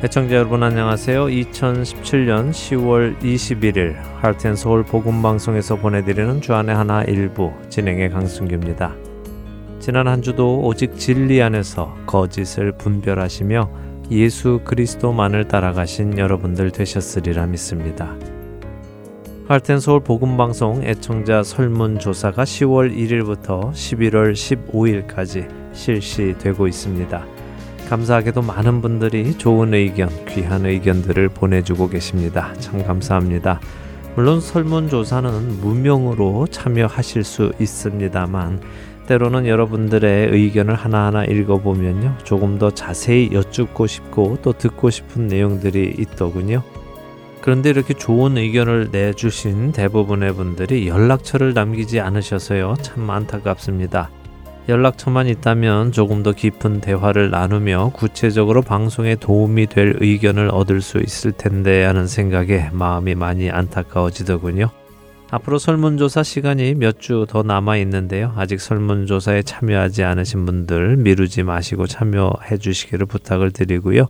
애청자 여러분 안녕하세요. 2017년 10월 21일 할텐서울 복음방송에서 보내드리는 주안의 하나 일부 진행의 강승규입니다. 지난 한 주도 오직 진리 안에서 거짓을 분별하시며 예수 그리스도만을 따라가신 여러분들 되셨으리라 믿습니다. 할텐서울 복음방송 애청자 설문조사가 10월 1일부터 11월 15일까지 실시되고 있습니다. 감사하게도 많은 분들이 좋은 의견, 귀한 의견들을 보내주고 계십니다. 참 감사합니다. 물론 설문조사는 무명으로 참여하실 수 있습니다만, 때로는 여러분들의 의견을 하나하나 읽어보면요. 조금 더 자세히 여쭙고 싶고 또 듣고 싶은 내용들이 있더군요. 그런데 이렇게 좋은 의견을 내주신 대부분의 분들이 연락처를 남기지 않으셔서요. 참 안타깝습니다. 연락처만 있다면 조금 더 깊은 대화를 나누며 구체적으로 방송에 도움이 될 의견을 얻을 수 있을 텐데 하는 생각에 마음이 많이 안타까워지더군요. 앞으로 설문조사 시간이 몇 주 더 남아 있는데요. 아직 설문조사에 참여하지 않으신 분들 미루지 마시고 참여해 주시기를 부탁을 드리고요.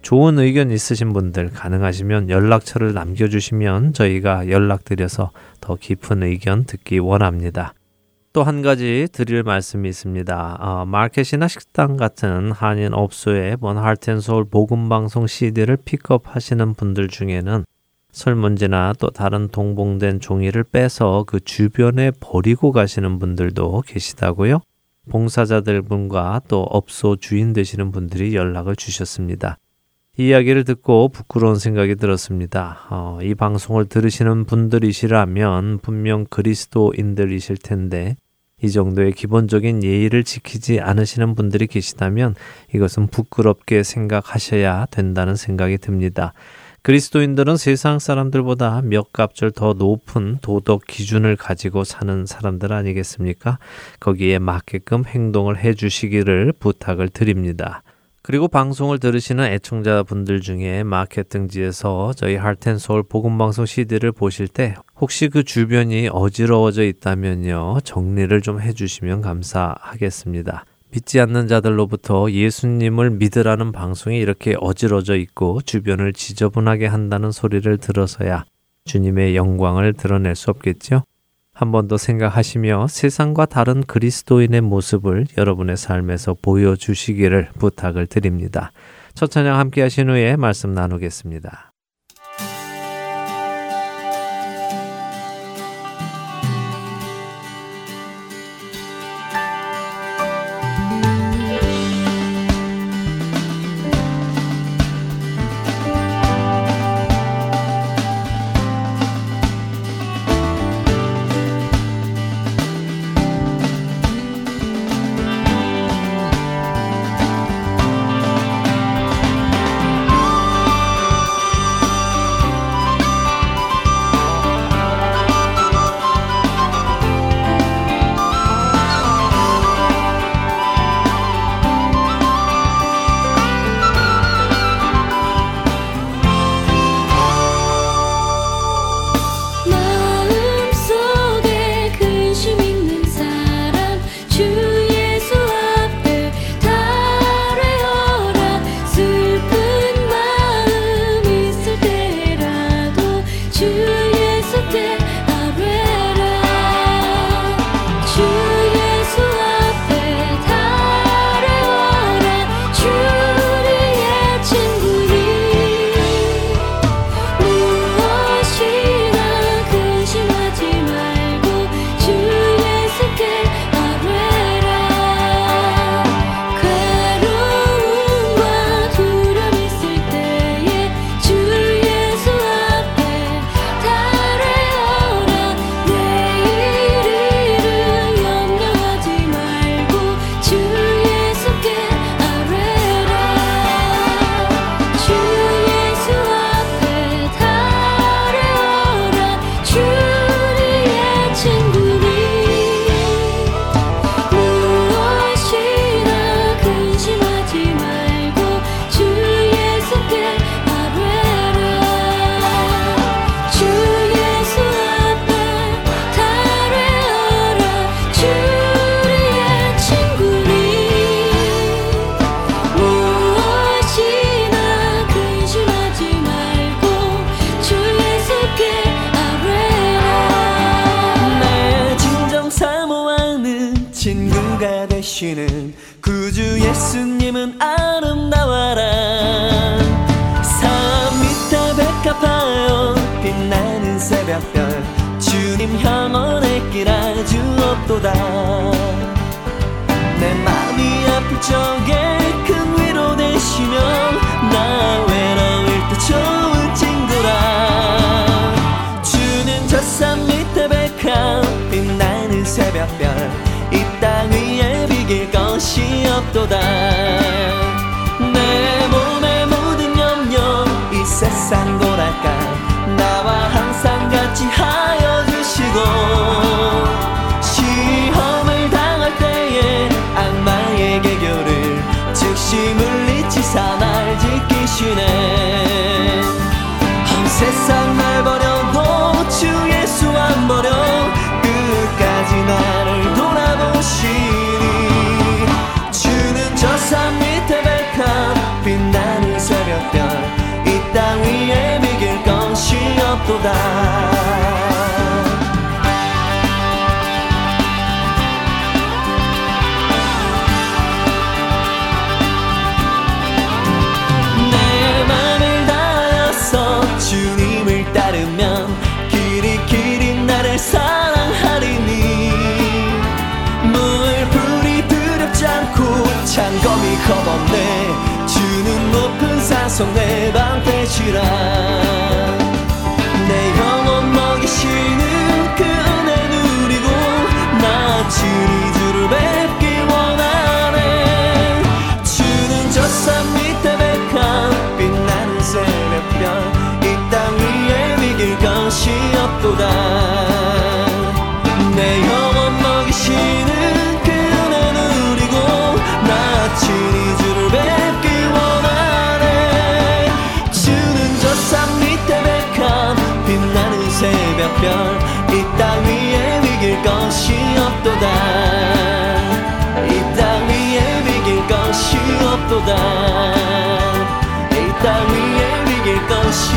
좋은 의견 있으신 분들 가능하시면 연락처를 남겨주시면 저희가 연락드려서 더 깊은 의견 듣기 원합니다. 또 한 가지 드릴 말씀이 있습니다. 어, 마켓이나 식당 같은 한인 업소에 본 하트앤소울 복음방송 CD를 픽업하시는 분들 중에는 설문지나 또 다른 동봉된 종이를 빼서 그 주변에 버리고 가시는 분들도 계시다고요. 봉사자들 분과 또 업소 주인 되시는 분들이 연락을 주셨습니다. 이야기를 듣고 부끄러운 생각이 들었습니다. 어, 이 방송을 들으시는 분들이시라면 분명 그리스도인들이실 텐데 이 정도의 기본적인 예의를 지키지 않으시는 분들이 계시다면 이것은 부끄럽게 생각하셔야 된다는 생각이 듭니다. 그리스도인들은 세상 사람들보다 몇 값절 더 높은 도덕 기준을 가지고 사는 사람들 아니겠습니까? 거기에 맞게끔 행동을 해 주시기를 부탁을 드립니다. 그리고 방송을 들으시는 애청자분들 중에 마케팅지에서 저희 할텐서울 복음방송 CD를 보실 때 혹시 그 주변이 어지러워져 있다면요. 정리를 좀 해주시면 감사하겠습니다. 믿지 않는 자들로부터 예수님을 믿으라는 방송이 이렇게 어지러져 있고 주변을 지저분하게 한다는 소리를 들어서야 주님의 영광을 드러낼 수 없겠죠? 한 번 더 생각하시며 세상과 다른 그리스도인의 모습을 여러분의 삶에서 보여주시기를 부탁을 드립니다. 첫 찬양 함께 하신 후에 말씀 나누겠습니다. 겁없네 주는 높은 산성 내 방패시라 없도다. 내 영혼 먹이시는 그 은혜 누리고 나 주니 주를 뵙기 원하네. 주는 저 산 밑에 백합 빛나는 새벽별 이 땅 위에 비길 것이 없도다. 이 땅 위에 비길 것이 없도다. 이 땅 위에 비길 것이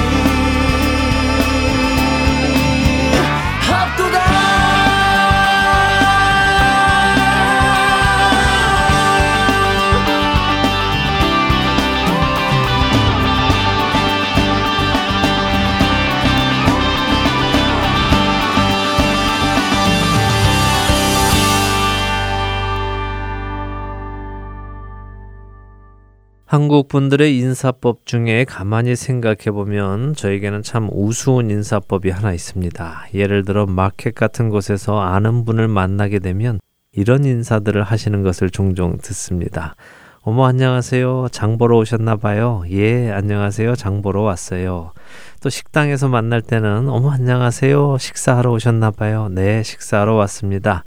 한국 분들의 인사법 중에 가만히 생각해 보면 저에게는 참 우스운 인사법이 하나 있습니다. 예를 들어 마켓 같은 곳에서 아는 분을 만나게 되면 이런 인사들을 하시는 것을 종종 듣습니다. 어머 안녕하세요. 장 보러 오셨나 봐요. 예, 안녕하세요. 장 보러 왔어요. 또 식당에서 만날 때는 어머 안녕하세요. 식사하러 오셨나 봐요. 네, 식사하러 왔습니다.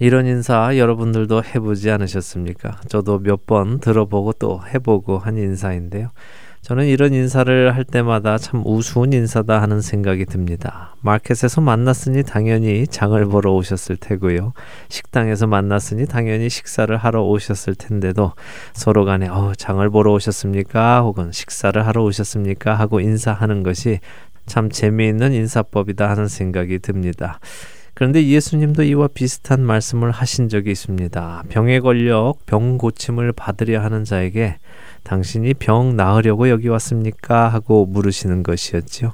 이런 인사 여러분들도 해보지 않으셨습니까? 저도 몇 번 들어보고 또 해보고 한 인사인데요. 저는 이런 인사를 할 때마다 참 우스운 인사다 하는 생각이 듭니다. 마켓에서 만났으니 당연히 장을 보러 오셨을 테고요. 식당에서 만났으니 당연히 식사를 하러 오셨을 텐데도 서로 간에 어, 장을 보러 오셨습니까? 혹은 식사를 하러 오셨습니까? 하고 인사하는 것이 참 재미있는 인사법이다 하는 생각이 듭니다. 그런데 예수님도 이와 비슷한 말씀을 하신 적이 있습니다. 병에 걸려 병 고침을 받으려 하는 자에게 당신이 병 나으려고 여기 왔습니까? 하고 물으시는 것이었죠.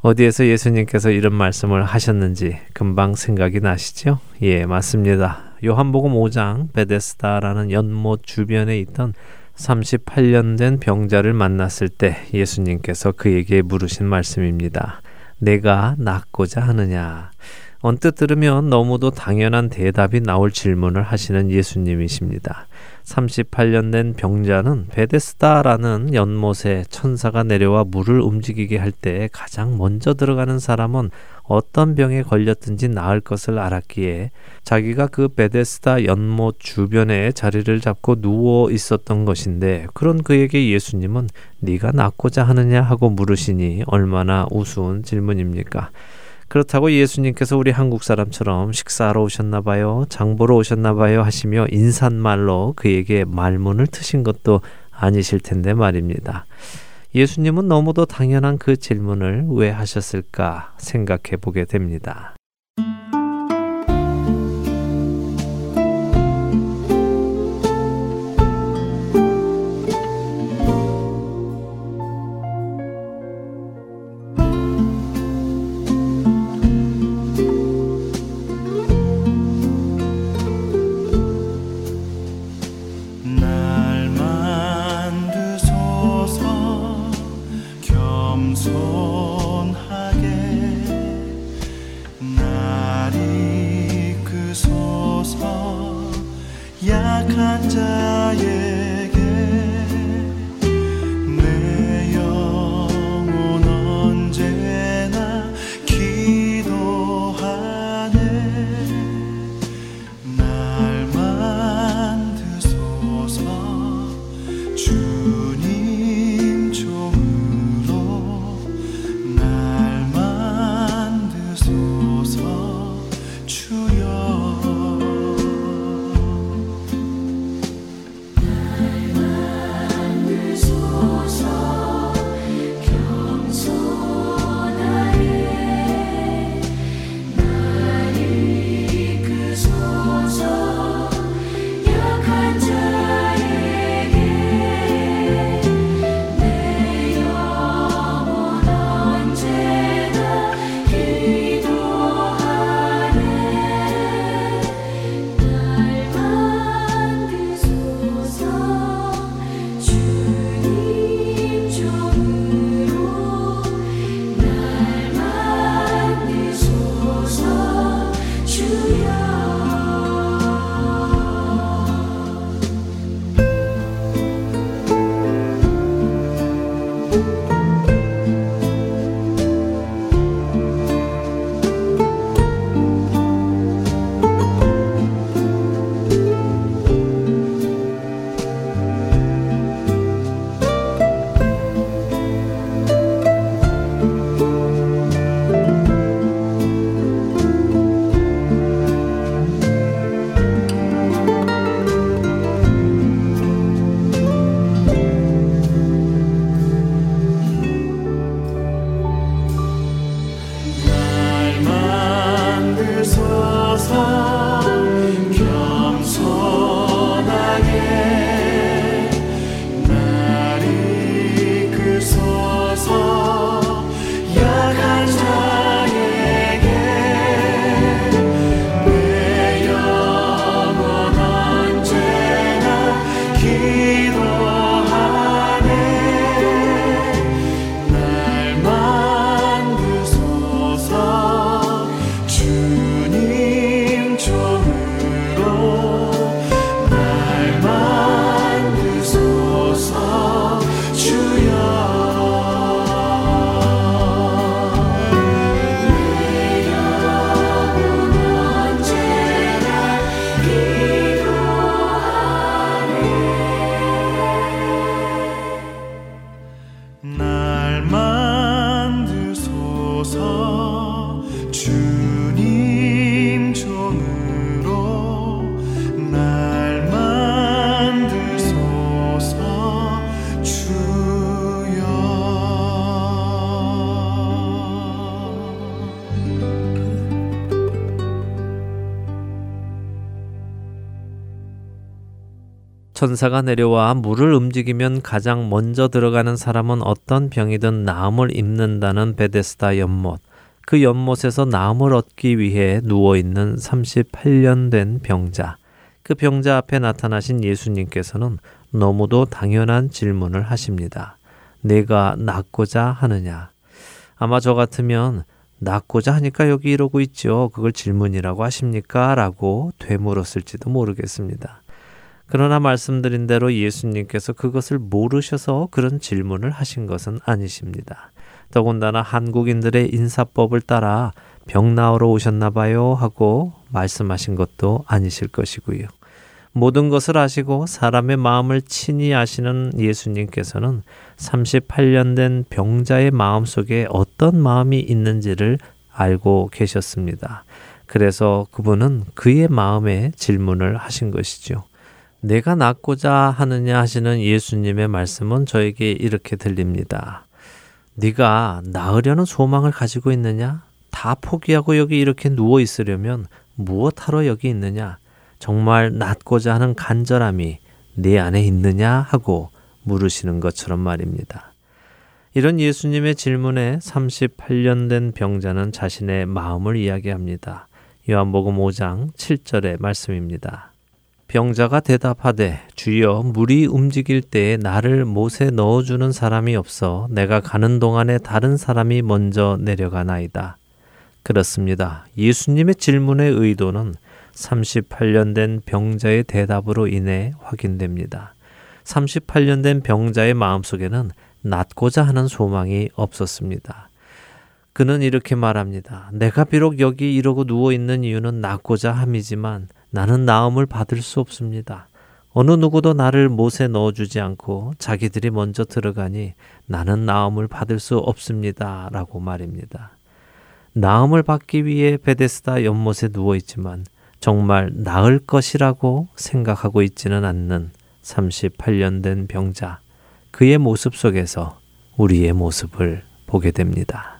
어디에서 예수님께서 이런 말씀을 하셨는지 금방 생각이 나시죠? 예, 맞습니다. 요한복음 5장 베데스다라는 연못 주변에 있던 38년 된 병자를 만났을 때 예수님께서 그에게 물으신 말씀입니다. 내가 낫고자 하느냐? 언뜻 들으면 너무도 당연한 대답이 나올 질문을 하시는 예수님이십니다. 38년 된 병자는 베데스다라는 연못에 천사가 내려와 물을 움직이게 할 때 가장 먼저 들어가는 사람은 어떤 병에 걸렸든지 나을 것을 알았기에 자기가 그 베데스다 연못 주변에 자리를 잡고 누워 있었던 것인데 그런 그에게 예수님은 네가 낫고자 하느냐 하고 물으시니 얼마나 우스운 질문입니까? 그렇다고 예수님께서 우리 한국 사람처럼 식사하러 오셨나 봐요, 장 보러 오셨나 봐요 하시며 인사말로 그에게 말문을 트신 것도 아니실 텐데 말입니다. 예수님은 너무도 당연한 그 질문을 왜 하셨을까 생각해 보게 됩니다. planted. 천사가 내려와 물을 움직이면 가장 먼저 들어가는 사람은 어떤 병이든 나음을 입는다는 베데스다 연못. 그 연못에서 나음을 얻기 위해 누워 있는 38년 된 병자. 그 병자 앞에 나타나신 예수님께서는 너무도 당연한 질문을 하십니다. 내가 낫고자 하느냐? 아마 저 같으면 낫고자 하니까 여기 이러고 있죠. 그걸 질문이라고 하십니까? 라고 되물었을지도 모르겠습니다. 그러나 말씀드린 대로 예수님께서 그것을 모르셔서 그런 질문을 하신 것은 아니십니다. 더군다나 한국인들의 인사법을 따라 병 나으러 오셨나 봐요 하고 말씀하신 것도 아니실 것이고요. 모든 것을 아시고 사람의 마음을 친히 아시는 예수님께서는 38년 된 병자의 마음 속에 어떤 마음이 있는지를 알고 계셨습니다. 그래서 그분은 그의 마음에 질문을 하신 것이죠. 내가 낫고자 하느냐 하시는 예수님의 말씀은 저에게 이렇게 들립니다. 네가 나으려는 소망을 가지고 있느냐? 다 포기하고 여기 이렇게 누워 있으려면 무엇하러 여기 있느냐? 정말 낫고자 하는 간절함이 네 안에 있느냐 하고 물으시는 것처럼 말입니다. 이런 예수님의 질문에 38년 된 병자는 자신의 마음을 이야기합니다. 요한복음 5장 7절의 말씀입니다. 병자가 대답하되 주여 물이 움직일 때에 나를 못에 넣어주는 사람이 없어 내가 가는 동안에 다른 사람이 먼저 내려가나이다. 그렇습니다. 예수님의 질문의 의도는 38년 된 병자의 대답으로 인해 확인됩니다. 38년 된 병자의 마음속에는 낫고자 하는 소망이 없었습니다. 그는 이렇게 말합니다. 내가 비록 여기 이러고 누워 있는 이유는 낫고자 함이지만 나는 나음을 받을 수 없습니다. 어느 누구도 나를 못에 넣어주지 않고 자기들이 먼저 들어가니 나는 나음을 받을 수 없습니다. 라고 말입니다. 나음을 받기 위해 베데스다 연못에 누워 있지만 정말 나을 것이라고 생각하고 있지는 않는 38년 된 병자. 그의 모습 속에서 우리의 모습을 보게 됩니다.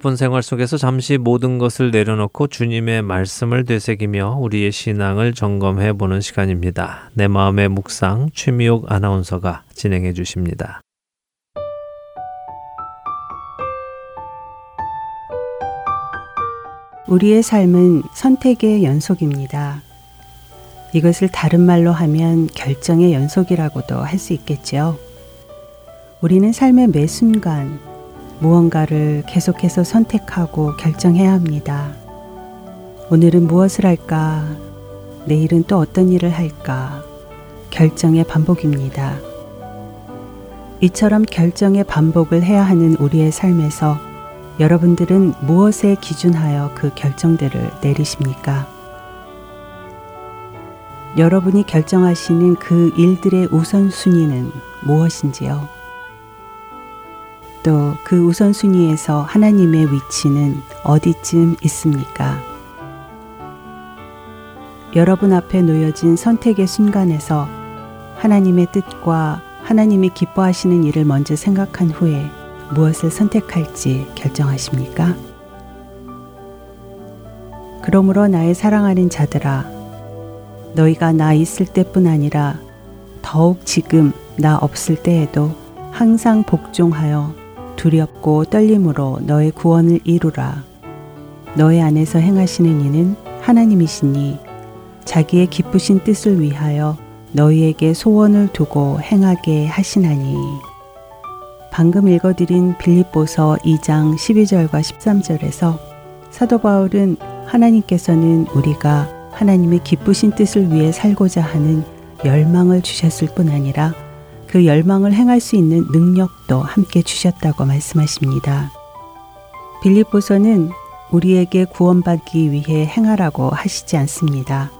바쁜 생활 속에서 잠시 모든 것을 내려놓고 주님의 말씀을 되새기며 우리의 신앙을 점검해 보는 시간입니다. 내 마음의 묵상 최미옥 아나운서가 진행해 주십니다. 우리의 삶은 선택의 연속입니다. 이것을 다른 말로 하면 결정의 연속이라고도 할 수 있겠지요. 우리는 삶의 매 순간 무언가를 계속해서 선택하고 결정해야 합니다. 오늘은 무엇을 할까? 내일은 또 어떤 일을 할까? 결정의 반복입니다. 이처럼 결정의 반복을 해야 하는 우리의 삶에서 여러분들은 무엇에 기준하여 그 결정들을 내리십니까? 여러분이 결정하시는 그 일들의 우선순위는 무엇인지요? 또 그 우선순위에서 하나님의 위치는 어디쯤 있습니까? 여러분 앞에 놓여진 선택의 순간에서 하나님의 뜻과 하나님이 기뻐하시는 일을 먼저 생각한 후에 무엇을 선택할지 결정하십니까? 그러므로 나의 사랑하는 자들아, 너희가 나 있을 때뿐 아니라 더욱 지금 나 없을 때에도 항상 복종하여 두렵고 떨림으로 너의 구원을 이루라. 너의 안에서 행하시는 이는 하나님이시니 자기의 기쁘신 뜻을 위하여 너희에게 소원을 두고 행하게 하시나니. 방금 읽어드린 빌립보서 2장 12절과 13절에서 사도 바울은 하나님께서는 우리가 하나님의 기쁘신 뜻을 위해 살고자 하는 열망을 주셨을 뿐 아니라 그 열망을 행할 수 있는 능력도 함께 주셨다고 말씀하십니다. 빌립보서는 우리에게 구원받기 위해 행하라고 하시지 않습니다.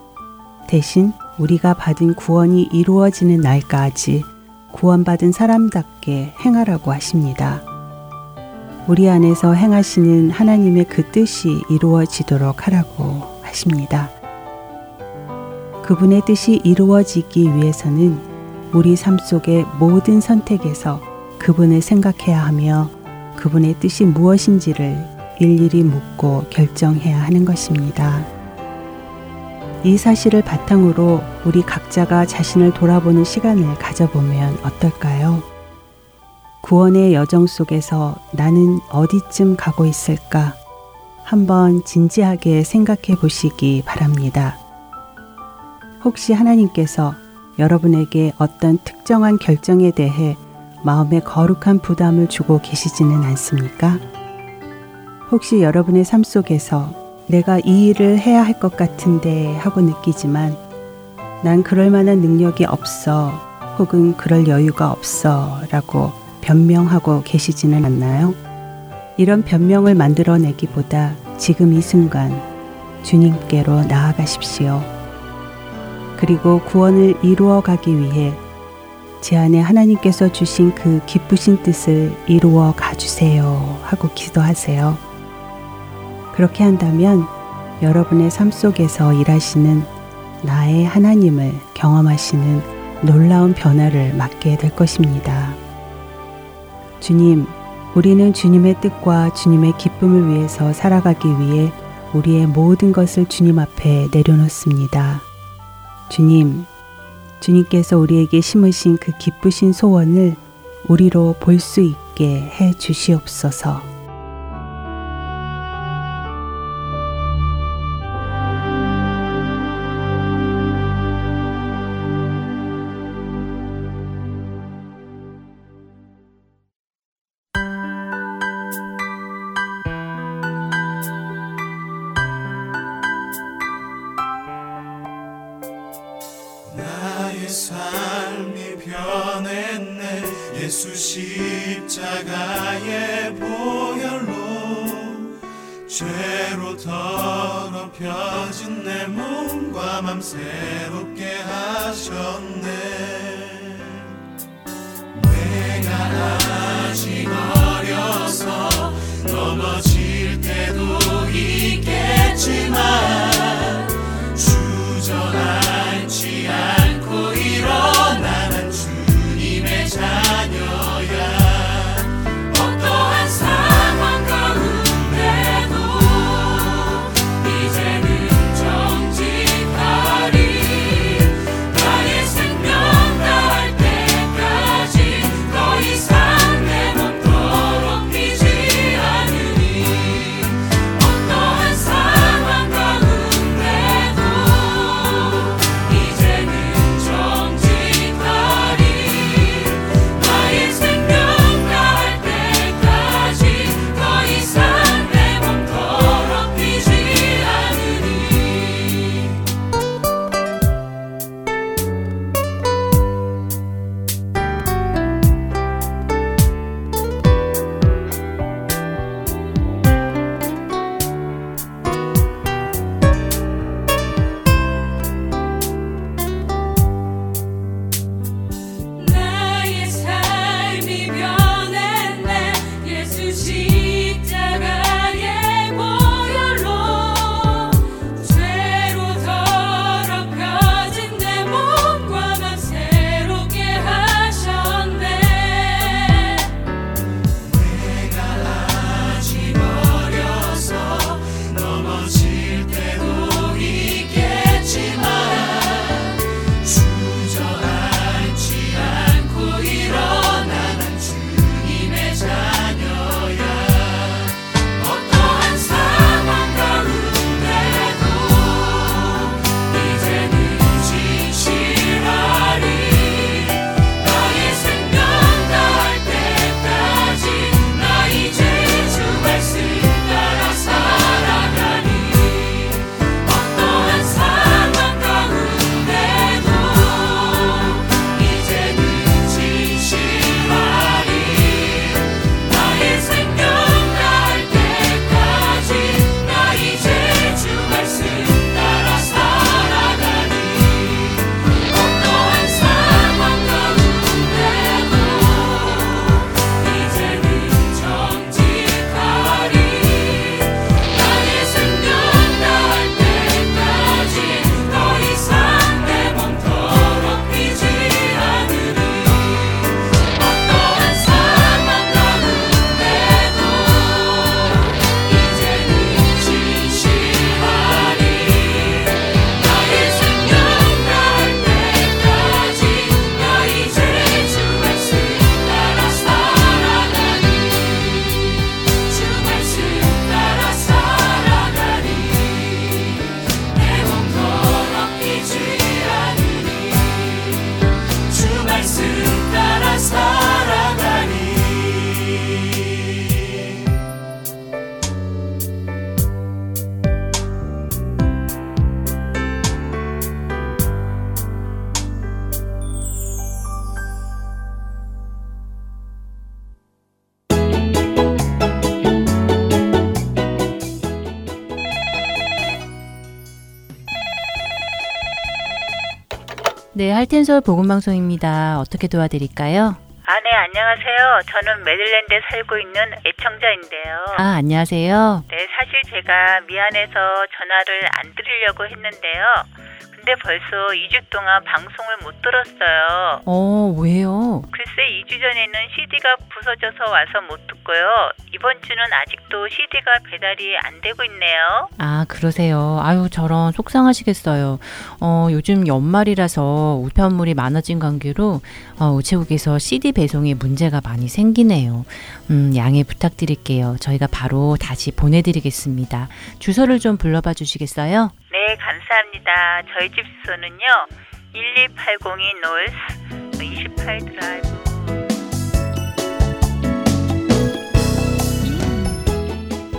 대신 우리가 받은 구원이 이루어지는 날까지 구원받은 사람답게 행하라고 하십니다. 우리 안에서 행하시는 하나님의 그 뜻이 이루어지도록 하라고 하십니다. 그분의 뜻이 이루어지기 위해서는 우리 삶 속의 모든 선택에서 그분을 생각해야 하며 그분의 뜻이 무엇인지를 일일이 묻고 결정해야 하는 것입니다. 이 사실을 바탕으로 우리 각자가 자신을 돌아보는 시간을 가져보면 어떨까요? 구원의 여정 속에서 나는 어디쯤 가고 있을까? 한번 진지하게 생각해 보시기 바랍니다. 혹시 하나님께서 여러분에게 어떤 특정한 결정에 대해 마음에 거룩한 부담을 주고 계시지는 않습니까? 혹시 여러분의 삶 속에서 내가 이 일을 해야 할 것 같은데 하고 느끼지만 난 그럴 만한 능력이 없어 혹은 그럴 여유가 없어 라고 변명하고 계시지는 않나요? 이런 변명을 만들어내기보다 지금 이 순간 주님께로 나아가십시오. 그리고 구원을 이루어 가기 위해 제 안에 하나님께서 주신 그 기쁘신 뜻을 이루어 가주세요 하고 기도하세요. 그렇게 한다면 여러분의 삶 속에서 일하시는 나의 하나님을 경험하시는 놀라운 변화를 맞게 될 것입니다. 주님, 우리는 주님의 뜻과 주님의 기쁨을 위해서 살아가기 위해 우리의 모든 것을 주님 앞에 내려놓습니다. 주님, 주님께서 우리에게 심으신 그 기쁘신 소원을 우리로 볼 수 있게 해 주시옵소서. 예수 십자가의 보혈로 죄로 더럽혀진 내 몸과 맘 새롭게 하셨네. 내가 아직 어려서 넘어질 때도 있겠지만 할텐서울 복음방송입니다. 어떻게 도와드릴까요? 아, 네, 안녕하세요. 저는 메릴랜드에 살고 있는 애청자인데요. 아, 안녕하세요. 네, 사실 제가 미안해서 전화를 안 드리려고 했는데요. 근데 벌써 2주 동안 방송을 못 들었어요. 어, 왜요? 글쎄 2주 전에는 CD가 부서져서 와서 못 듣고요. 이번 주는 아직도 CD가 배달이 안 되고 있네요. 아, 그러세요. 아유, 저런 속상하시겠어요. 어, 요즘 연말이라서 우편물이 많아진 관계로 어, 우체국에서 CD 배송에 문제가 많이 생기네요. 음, 양해 부탁드릴게요. 저희가 바로 다시 보내드리겠습니다. 주소를 좀 불러봐 주시겠어요? 네, 감사합니다. 저희 집 주소는요. 12802 노스 28 드라이브.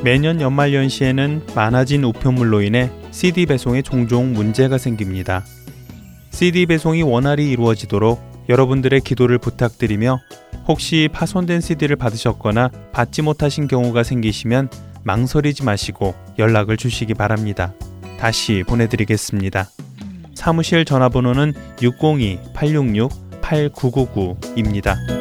매년 연말 연시에는 많아진 우편물로 인해 CD 배송에 종종 문제가 생깁니다. CD 배송이 원활히 이루어지도록 여러분들의 기도를 부탁드리며 혹시 파손된 CD를 받으셨거나 받지 못하신 경우가 생기시면 망설이지 마시고 연락을 주시기 바랍니다. 다시 보내드리겠습니다. 사무실 전화번호는 602-866-8999입니다.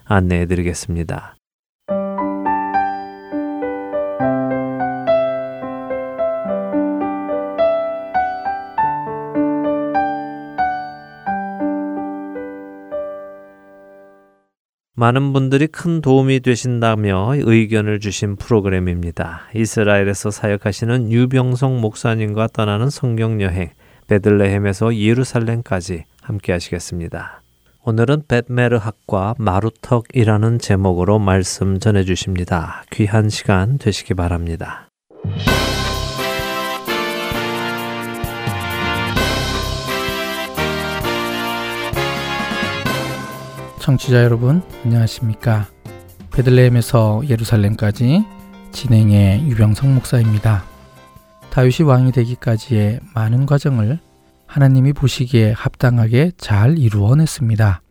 안내해 드리겠습니다. 많은 분들이 큰 도움이 되신다며 의견을 주신 프로그램입니다. 이스라엘에서 사역하시는 유병성 목사님과 떠나는 성경 여행 베들레헴에서 예루살렘까지 함께 하시겠습니다. 오늘은 벳메르학과 마루턱이라는 제목으로 말씀 전해 주십니다. 귀한 시간 되시기 바랍니다. 청취자 여러분 안녕하십니까 베들레헴에서 예루살렘까지 진행의 유병성 목사입니다 다윗이 왕이 되기까지의 많은 과정을 하나님이 보시기에 합당하게 잘 이루어냈습니다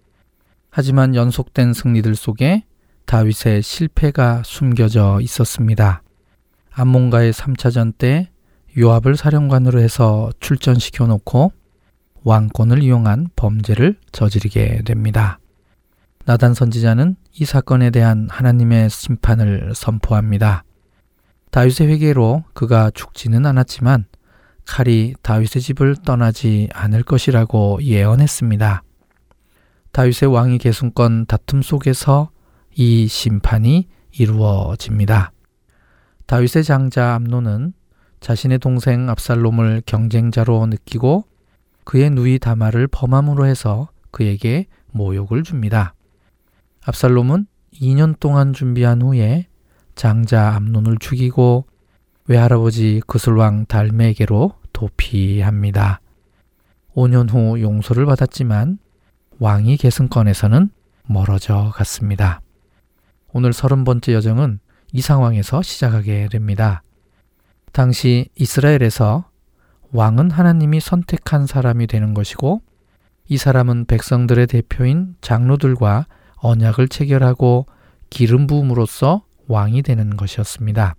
하지만 연속된 승리들 속에 다윗의 실패가 숨겨져 있었습니다 암몬가의 3차전 때 요압을 사령관으로 해서 출전시켜 놓고 왕권을 이용한 범죄를 저지르게 됩니다. 나단 선지자는 이 사건에 대한 하나님의 심판을 선포합니다. 다윗의 회개로 그가 죽지는 않았지만 칼이 다윗의 집을 떠나지 않을 것이라고 예언했습니다. 다윗의 왕위 계승권 다툼 속에서 이 심판이 이루어집니다. 다윗의 장자 암노는 자신의 동생 압살롬을 경쟁자로 느끼고 그의 누이 다마를 범함으로 해서 그에게 모욕을 줍니다. 압살롬은 2년 동안 준비한 후에 장자 암논을 죽이고 외할아버지 그슬왕 달메에게로 도피합니다. 5년 후 용서를 받았지만 왕위 계승권에서는 멀어져 갔습니다. 오늘 서른 번째 여정은 이 상황에서 시작하게 됩니다. 당시 이스라엘에서 왕은 하나님이 선택한 사람이 되는 것이고 이 사람은 백성들의 대표인 장로들과 언약을 체결하고 기름 부음으로써 왕이 되는 것이었습니다.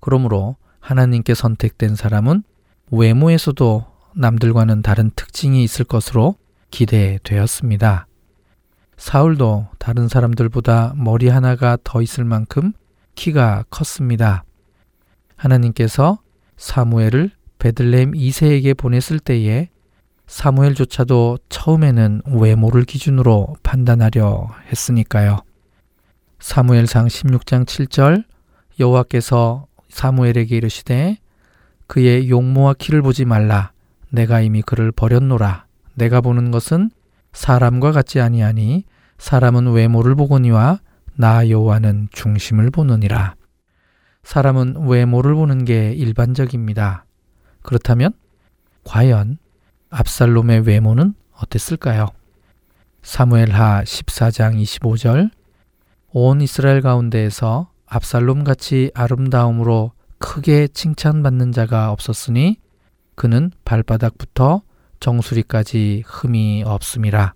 그러므로 하나님께 선택된 사람은 외모에서도 남들과는 다른 특징이 있을 것으로 기대되었습니다. 사울도 다른 사람들보다 머리 하나가 더 있을 만큼 키가 컸습니다. 하나님께서 사무엘을 베들레헴 2세에게 보냈을 때에 사무엘조차도 처음에는 외모를 기준으로 판단하려 했으니까요. 사무엘상 16장 7절 여호와께서 사무엘에게 이르시되 그의 용모와 키를 보지 말라 내가 이미 그를 버렸노라 내가 보는 것은 사람과 같지 아니하니 사람은 외모를 보거니와 나 여호와는 중심을 보느니라 사람은 외모를 보는 게 일반적입니다. 그렇다면 과연 압살롬의 외모는 어땠을까요? 사무엘하 14장 25절 온 이스라엘 가운데에서 압살롬 같이 아름다움으로 크게 칭찬받는 자가 없었으니 그는 발바닥부터 정수리까지 흠이 없음이라.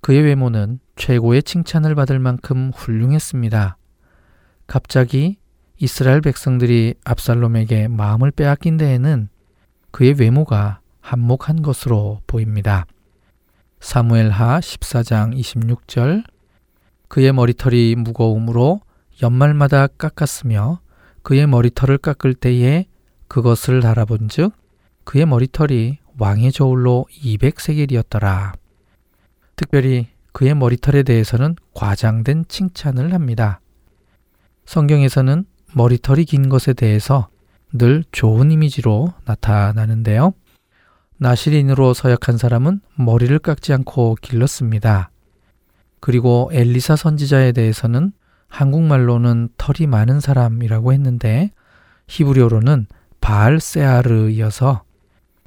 그의 외모는 최고의 칭찬을 받을 만큼 훌륭했습니다. 갑자기 이스라엘 백성들이 압살롬에게 마음을 빼앗긴 데에는 그의 외모가 한몫한 것으로 보입니다. 사무엘하 14장 26절 그의 머리털이 무거움으로 연말마다 깎았으며 그의 머리털을 깎을 때에 그것을 달아본즉 그의 머리털이 왕의 저울로 200세겔이었더라. 특별히 그의 머리털에 대해서는 과장된 칭찬을 합니다. 성경에서는 머리털이 긴 것에 대해서 늘 좋은 이미지로 나타나는데요. 나시린으로 서약한 사람은 머리를 깎지 않고 길렀습니다. 그리고 엘리사 선지자에 대해서는 한국말로는 털이 많은 사람이라고 했는데 히브리어로는 바알 세아르이어서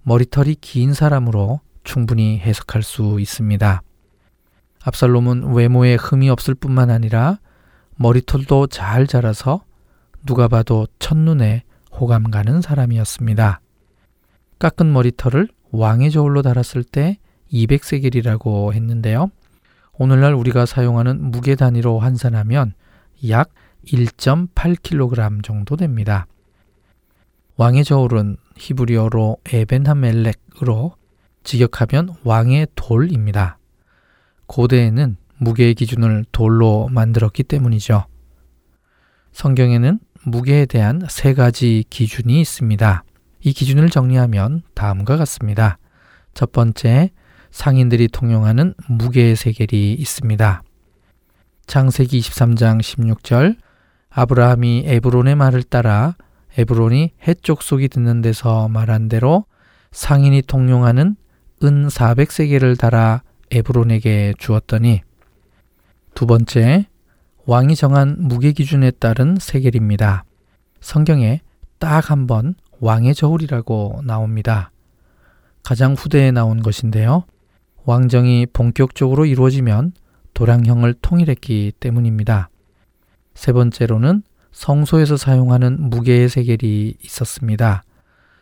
머리털이 긴 사람으로 충분히 해석할 수 있습니다. 압살롬은 외모에 흠이 없을 뿐만 아니라 머리털도 잘 자라서 누가 봐도 첫눈에 호감 가는 사람이었습니다. 깎은 머리털을 왕의 저울로 달았을 때 200세겔이라고 했는데요. 오늘날 우리가 사용하는 무게 단위로 환산하면 약 1.8kg 정도 됩니다. 왕의 저울은 히브리어로 에벤하멜렉으로 직역하면 왕의 돌입니다. 고대에는 무게의 기준을 돌로 만들었기 때문이죠. 성경에는 무게에 대한 세 가지 기준이 있습니다. 이 기준을 정리하면 다음과 같습니다. 첫 번째, 상인들이 통용하는 무게의 세겔이 있습니다. 창세기 23장 16절 아브라함이 에브론의 말을 따라 에브론이 해쪽 속이 듣는 데서 말한 대로 상인이 통용하는 은 400세겔을 달아 에브론에게 주었더니 두 번째 왕이 정한 무게 기준에 따른 세겔입니다. 성경에 딱 한 번 왕의 저울이라고 나옵니다. 가장 후대에 나온 것인데요. 왕정이 본격적으로 이루어지면 도량형을 통일했기 때문입니다. 세 번째로는 성소에서 사용하는 무게의 세겔이 있었습니다.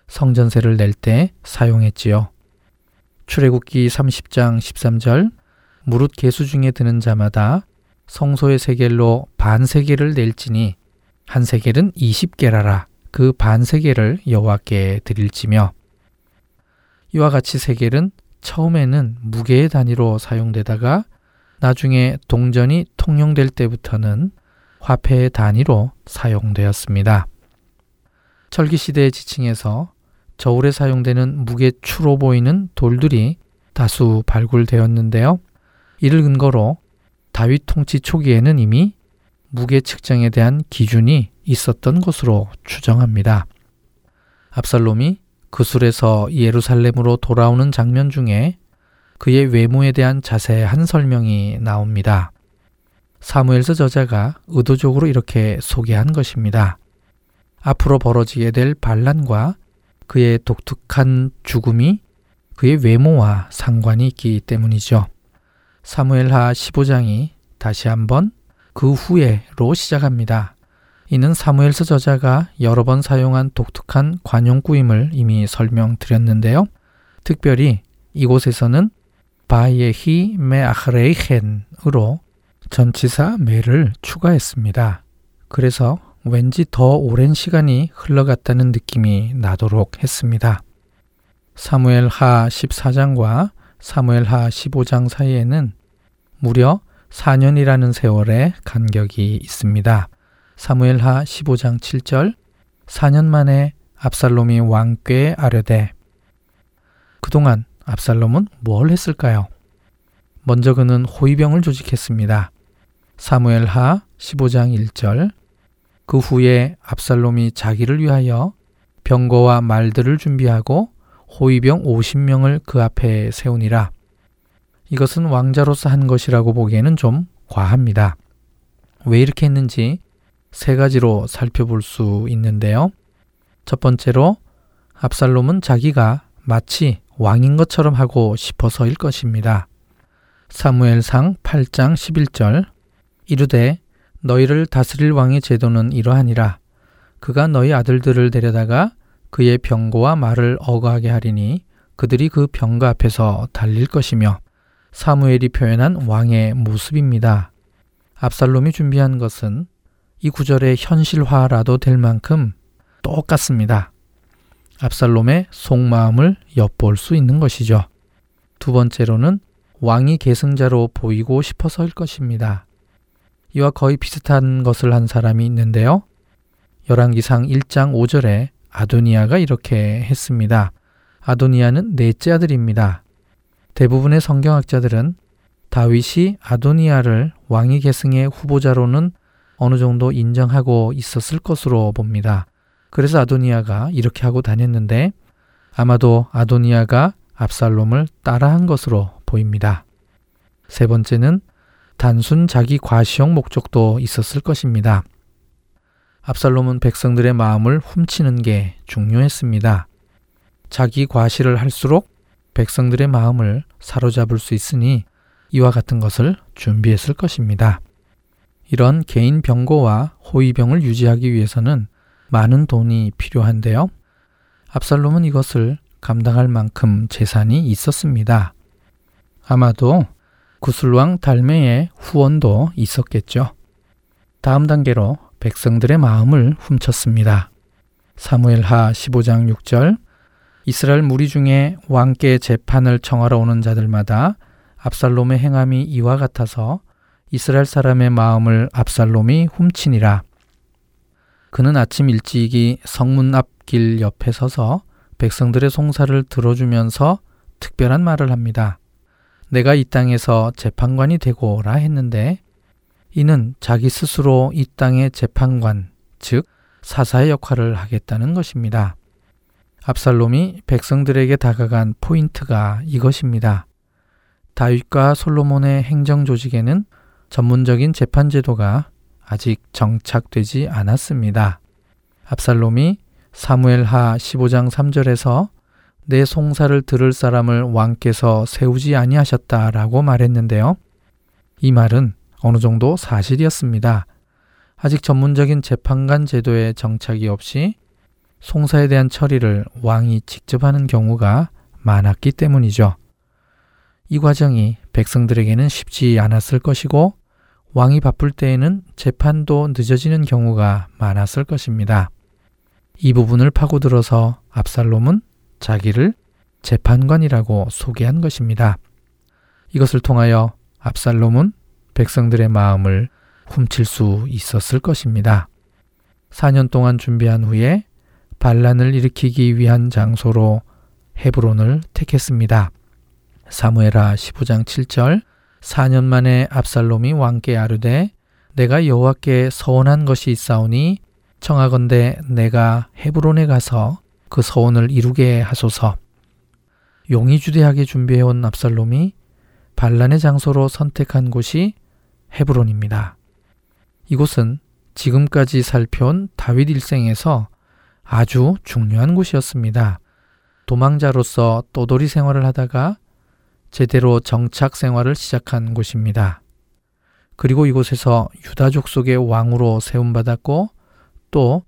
성전세를 낼 때 사용했지요. 출애굽기 30장 13절 무릇 개수 중에 드는 자마다 성소의 세겔로 반 세겔을 낼지니 한 세겔은 20개라라 그 반 세겔을 여호와께 드릴지며 이와 같이 세겔은 처음에는 무게의 단위로 사용되다가 나중에 동전이 통용될 때부터는 화폐의 단위로 사용되었습니다. 철기 시대의 지층에서 저울에 사용되는 무게 추로 보이는 돌들이 다수 발굴되었는데요. 이를 근거로 다윗 통치 초기에는 이미 무게 측정에 대한 기준이 있었던 것으로 추정합니다. 압살롬이 그술에서 예루살렘으로 돌아오는 장면 중에 그의 외모에 대한 자세한 설명이 나옵니다. 사무엘서 저자가 의도적으로 이렇게 소개한 것입니다. 앞으로 벌어지게 될 반란과 그의 독특한 죽음이 그의 외모와 상관이 있기 때문이죠. 사무엘하 15장이 다시 한번 그 후에로 시작합니다. 이는 사무엘서 저자가 여러 번 사용한 독특한 관용구임을 이미 설명드렸는데요. 특별히 이곳에서는 바예히 메아흐레이헨으로 전치사 메를 추가했습니다. 그래서 왠지 더 오랜 시간이 흘러갔다는 느낌이 나도록 했습니다. 사무엘 하 14장과 사무엘 하 15장 사이에는 무려 4년이라는 세월의 간격이 있습니다. 사무엘 하 15장 7절 4년 만에 압살롬이 왕께 아뢰되 그동안 압살롬은 뭘 했을까요? 먼저 그는 호위병을 조직했습니다. 사무엘 하 15장 1절 그 후에 압살롬이 자기를 위하여 병거와 말들을 준비하고 호위병 50명을 그 앞에 세우니라. 이것은 왕자로서 한 것이라고 보기에는 좀 과합니다. 왜 이렇게 했는지 세 가지로 살펴볼 수 있는데요. 첫 번째로 압살롬은 자기가 마치 왕인 것처럼 하고 싶어서일 것입니다. 사무엘상 8장 11절 이르되 너희를 다스릴 왕의 제도는 이러하니라 그가 너희 아들들을 데려다가 그의 병고와 말을 어거하게 하리니 그들이 그 병가 앞에서 달릴 것이며 사무엘이 표현한 왕의 모습입니다. 압살롬이 준비한 것은 이 구절의 현실화라도 될 만큼 똑같습니다. 압살롬의 속마음을 엿볼 수 있는 것이죠. 두 번째로는 왕이 계승자로 보이고 싶어서일 것입니다. 이와 거의 비슷한 것을 한 사람이 있는데요. 열왕기상 1장 5절에 아도니아가 이렇게 했습니다. 아도니아는 넷째 아들입니다. 대부분의 성경학자들은 다윗이 아도니아를 왕위 계승의 후보자로는 어느 정도 인정하고 있었을 것으로 봅니다. 그래서 아도니아가 이렇게 하고 다녔는데 아마도 아도니아가 압살롬을 따라한 것으로 보입니다. 세 번째는 단순 자기 과시용 목적도 있었을 것입니다. 압살롬은 백성들의 마음을 훔치는 게 중요했습니다. 자기 과시를 할수록 백성들의 마음을 사로잡을 수 있으니 이와 같은 것을 준비했을 것입니다. 이런 개인 병고와 호위병을 유지하기 위해서는 많은 돈이 필요한데요. 압살롬은 이것을 감당할 만큼 재산이 있었습니다. 아마도 구슬왕 달메의 후원도 있었겠죠. 다음 단계로 백성들의 마음을 훔쳤습니다. 사무엘하 15장 6절 이스라엘 무리 중에 왕께 재판을 청하러 오는 자들마다 압살롬의 행함이 이와 같아서 이스라엘 사람의 마음을 압살롬이 훔치니라. 그는 아침 일찍이 성문 앞길 옆에 서서 백성들의 송사를 들어주면서 특별한 말을 합니다. 내가 이 땅에서 재판관이 되고라 했는데 이는 자기 스스로 이 땅의 재판관, 즉 사사의 역할을 하겠다는 것입니다. 압살롬이 백성들에게 다가간 포인트가 이것입니다. 다윗과 솔로몬의 행정 조직에는 전문적인 재판 제도가 아직 정착되지 않았습니다. 압살롬이 사무엘하 15장 3절에서 내 송사를 들을 사람을 왕께서 세우지 아니하셨다라고 말했는데요. 이 말은 어느 정도 사실이었습니다. 아직 전문적인 재판관 제도의 정착이 없이 송사에 대한 처리를 왕이 직접 하는 경우가 많았기 때문이죠. 이 과정이 백성들에게는 쉽지 않았을 것이고 왕이 바쁠 때에는 재판도 늦어지는 경우가 많았을 것입니다. 이 부분을 파고들어서 압살롬은 자기를 재판관이라고 소개한 것입니다. 이것을 통하여 압살롬은 백성들의 마음을 훔칠 수 있었을 것입니다. 4년 동안 준비한 후에 반란을 일으키기 위한 장소로 헤브론을 택했습니다. 사무에라 15장 7절 4년 만에 압살롬이 왕께 아르되 내가 여호와께 서원한 것이 있사오니 청하건대 내가 헤브론에 가서 그 서원을 이루게 하소서. 용이 주대하게 준비해온 압살롬이 반란의 장소로 선택한 곳이 헤브론입니다. 이곳은 지금까지 살펴온 다윗 일생에서 아주 중요한 곳이었습니다. 도망자로서 또돌이 생활을 하다가 제대로 정착 생활을 시작한 곳입니다. 그리고 이곳에서 유다족 속의 왕으로 세움받았고 또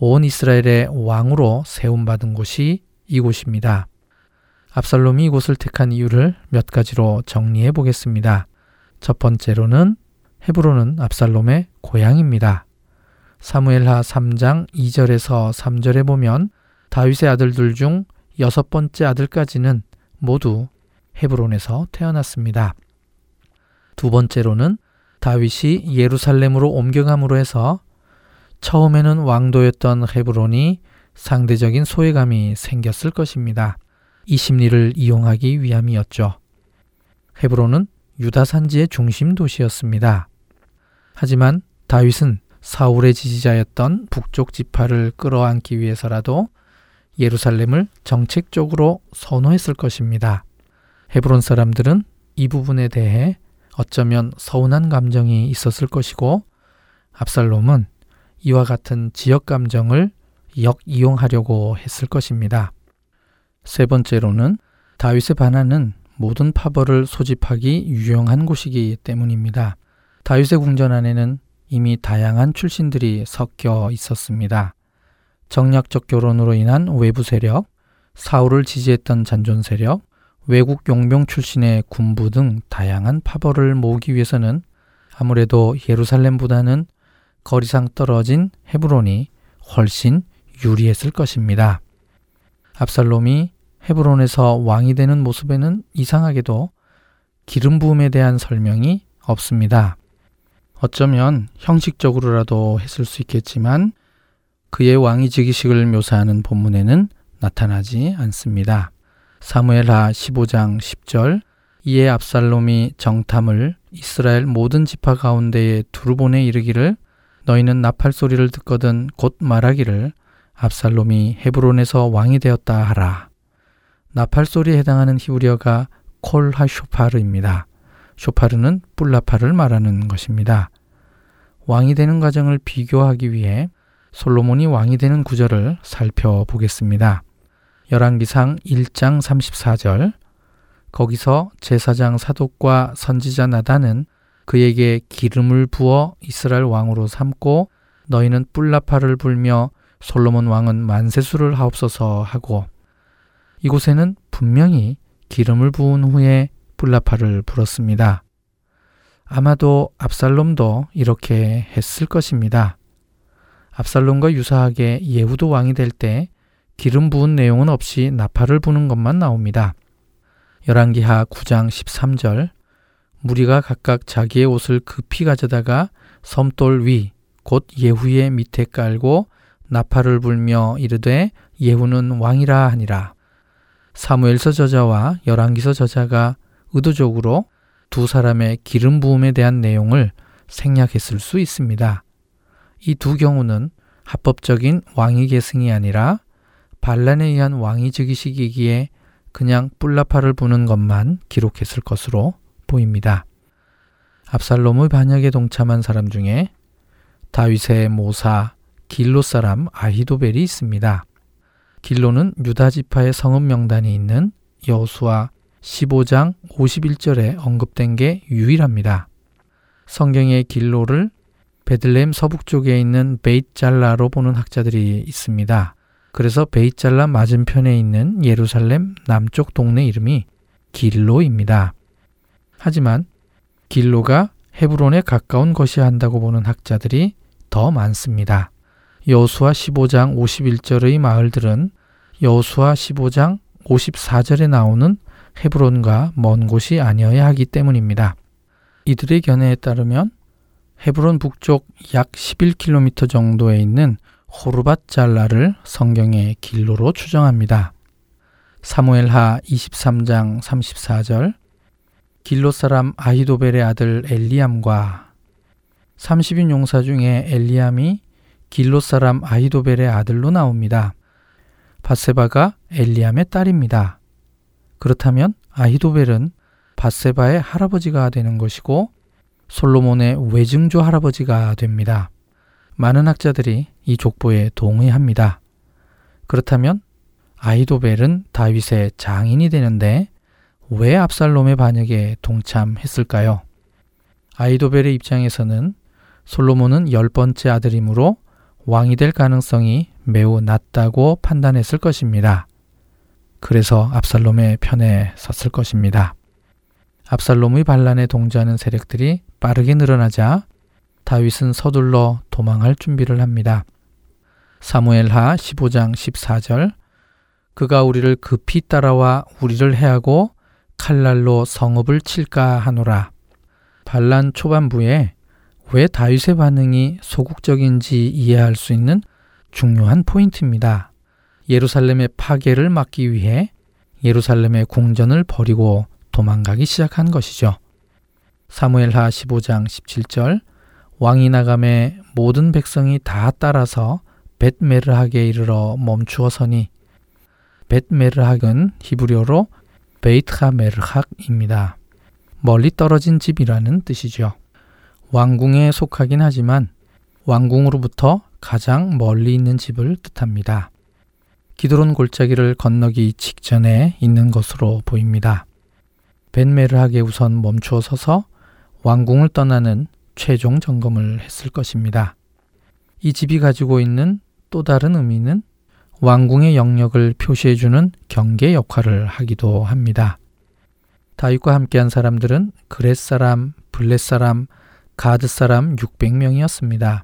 온 이스라엘의 왕으로 세움받은 곳이 이곳입니다. 압살롬이 이곳을 택한 이유를 몇 가지로 정리해 보겠습니다. 첫 번째로는 헤브론은 압살롬의 고향입니다. 사무엘하 3장 2절에서 3절에 보면 다윗의 아들들 중 여섯 번째 아들까지는 모두 헤브론에서 태어났습니다. 두 번째로는 다윗이 예루살렘으로 옮겨감으로 해서 처음에는 왕도였던 헤브론이 상대적인 소외감이 생겼을 것입니다. 이 심리를 이용하기 위함이었죠. 헤브론은 유다 산지의 중심 도시였습니다. 하지만 다윗은 사울의 지지자였던 북쪽 지파를 끌어안기 위해서라도 예루살렘을 정책적으로 선호했을 것입니다. 헤브론 사람들은 이 부분에 대해 어쩌면 서운한 감정이 있었을 것이고 압살롬은 이와 같은 지역 감정을 역이용하려고 했을 것입니다. 세 번째로는 다윗의 반환은 모든 파벌을 소집하기 유용한 곳이기 때문입니다. 다윗의 궁전 안에는 이미 다양한 출신들이 섞여 있었습니다. 정략적 결혼으로 인한 외부 세력, 사울을 지지했던 잔존 세력, 외국 용병 출신의 군부 등 다양한 파벌을 모으기 위해서는 아무래도 예루살렘보다는 거리상 떨어진 헤브론이 훨씬 유리했을 것입니다. 압살롬이 헤브론에서 왕이 되는 모습에는 이상하게도 기름 부음에 대한 설명이 없습니다. 어쩌면 형식적으로라도 했을 수 있겠지만 그의 왕위 즉위식을 묘사하는 본문에는 나타나지 않습니다. 사무엘하 15장 10절 이에 압살롬이 정탐을 이스라엘 모든 지파 가운데에 두루 보내 이르기를 너희는 나팔 소리를 듣거든 곧 말하기를 압살롬이 헤브론에서 왕이 되었다 하라. 나팔 소리에 해당하는 히브리어가 콜하 쇼파르입니다. 쇼파르는 뿔라파를 말하는 것입니다. 왕이 되는 과정을 비교하기 위해 솔로몬이 왕이 되는 구절을 살펴보겠습니다. 열왕기상 1장 34절 거기서 제사장 사독과 선지자 나단은 그에게 기름을 부어 이스라엘 왕으로 삼고 너희는 뿔라파를 불며 솔로몬 왕은 만세수를 하옵소서 하고 이곳에는 분명히 기름을 부은 후에 뿔라파를 불었습니다. 아마도 압살롬도 이렇게 했을 것입니다. 압살롬과 유사하게 예후도 왕이 될 때 기름 부은 내용은 없이 나팔을 부는 것만 나옵니다. 열왕기하 9장 13절 무리가 각각 자기의 옷을 급히 가져다가 섬돌 위 곧 예후의 밑에 깔고 나팔을 불며 이르되 예후는 왕이라 하니라. 사무엘서 저자와 열왕기서 저자가 의도적으로 두 사람의 기름 부음에 대한 내용을 생략했을 수 있습니다. 이 두 경우는 합법적인 왕위 계승이 아니라 반란에 의한 왕위 즉위식이기에 그냥 뿔라파를 부는 것만 기록했을 것으로 보입니다. 압살롬의 반역에 동참한 사람 중에 다윗의 모사 길로 사람 아히도벨이 있습니다. 길로는 유다 지파의 성읍 명단이 있는 여수와 15장 51절에 언급된 게 유일합니다. 성경의 길로를 베들레헴 서북쪽에 있는 베이잘라로 보는 학자들이 있습니다. 그래서 베이잘라 맞은편에 있는 예루살렘 남쪽 동네 이름이 길로입니다. 하지만 길로가 헤브론에 가까운 것이 한다고 보는 학자들이 더 많습니다. 여수와 15장 51절의 마을들은 여수와 15장 54절에 나오는 헤브론과 먼 곳이 아니어야 하기 때문입니다. 이들의 견해에 따르면 헤브론 북쪽 약 11km 정도에 있는 호르밧 잘라를 성경의 길로로 추정합니다. 사무엘하 23장 34절 길로 사람 아히도벨의 아들 엘리암과 30인 용사 중에 엘리암이 길로 사람 아히도벨의 아들로 나옵니다. 바세바가 엘리암의 딸입니다. 그렇다면 아히도벨은 바세바의 할아버지가 되는 것이고 솔로몬의 외증조 할아버지가 됩니다. 많은 학자들이 이 족보에 동의합니다. 그렇다면 아히도벨은 다윗의 장인이 되는데 왜 압살롬의 반역에 동참했을까요? 아히도벨의 입장에서는 솔로몬은 열 번째 아들이므로 왕이 될 가능성이 매우 낮다고 판단했을 것입니다. 그래서 압살롬의 편에 섰을 것입니다. 압살롬의 반란에 동조하는 세력들이 빠르게 늘어나자 다윗은 서둘러 도망할 준비를 합니다. 사무엘하 15장 14절 그가 우리를 급히 따라와 우리를 해하고 칼날로 성읍을 칠까 하노라. 반란 초반부에 왜 다윗의 반응이 소극적인지 이해할 수 있는 중요한 포인트입니다. 예루살렘의 파괴를 막기 위해 예루살렘의 궁전을 버리고 도망가기 시작한 것이죠. 사무엘하 15장 17절 왕이 나감에 모든 백성이 다 따라서 벳메르학에 이르러 멈추어서니 벳메르학은 히브리어로 베이트하메르학입니다. 멀리 떨어진 집이라는 뜻이죠. 왕궁에 속하긴 하지만 왕궁으로부터 가장 멀리 있는 집을 뜻합니다. 기드론 골짜기를 건너기 직전에 있는 것으로 보입니다. 벤메르하게 우선 멈추어 서서 왕궁을 떠나는 최종 점검을 했을 것입니다. 이 집이 가지고 있는 또 다른 의미는 왕궁의 영역을 표시해주는 경계 역할을 하기도 합니다. 다윗과 함께한 사람들은 그렛 사람, 블렛 사람, 가드 사람 600명이었습니다.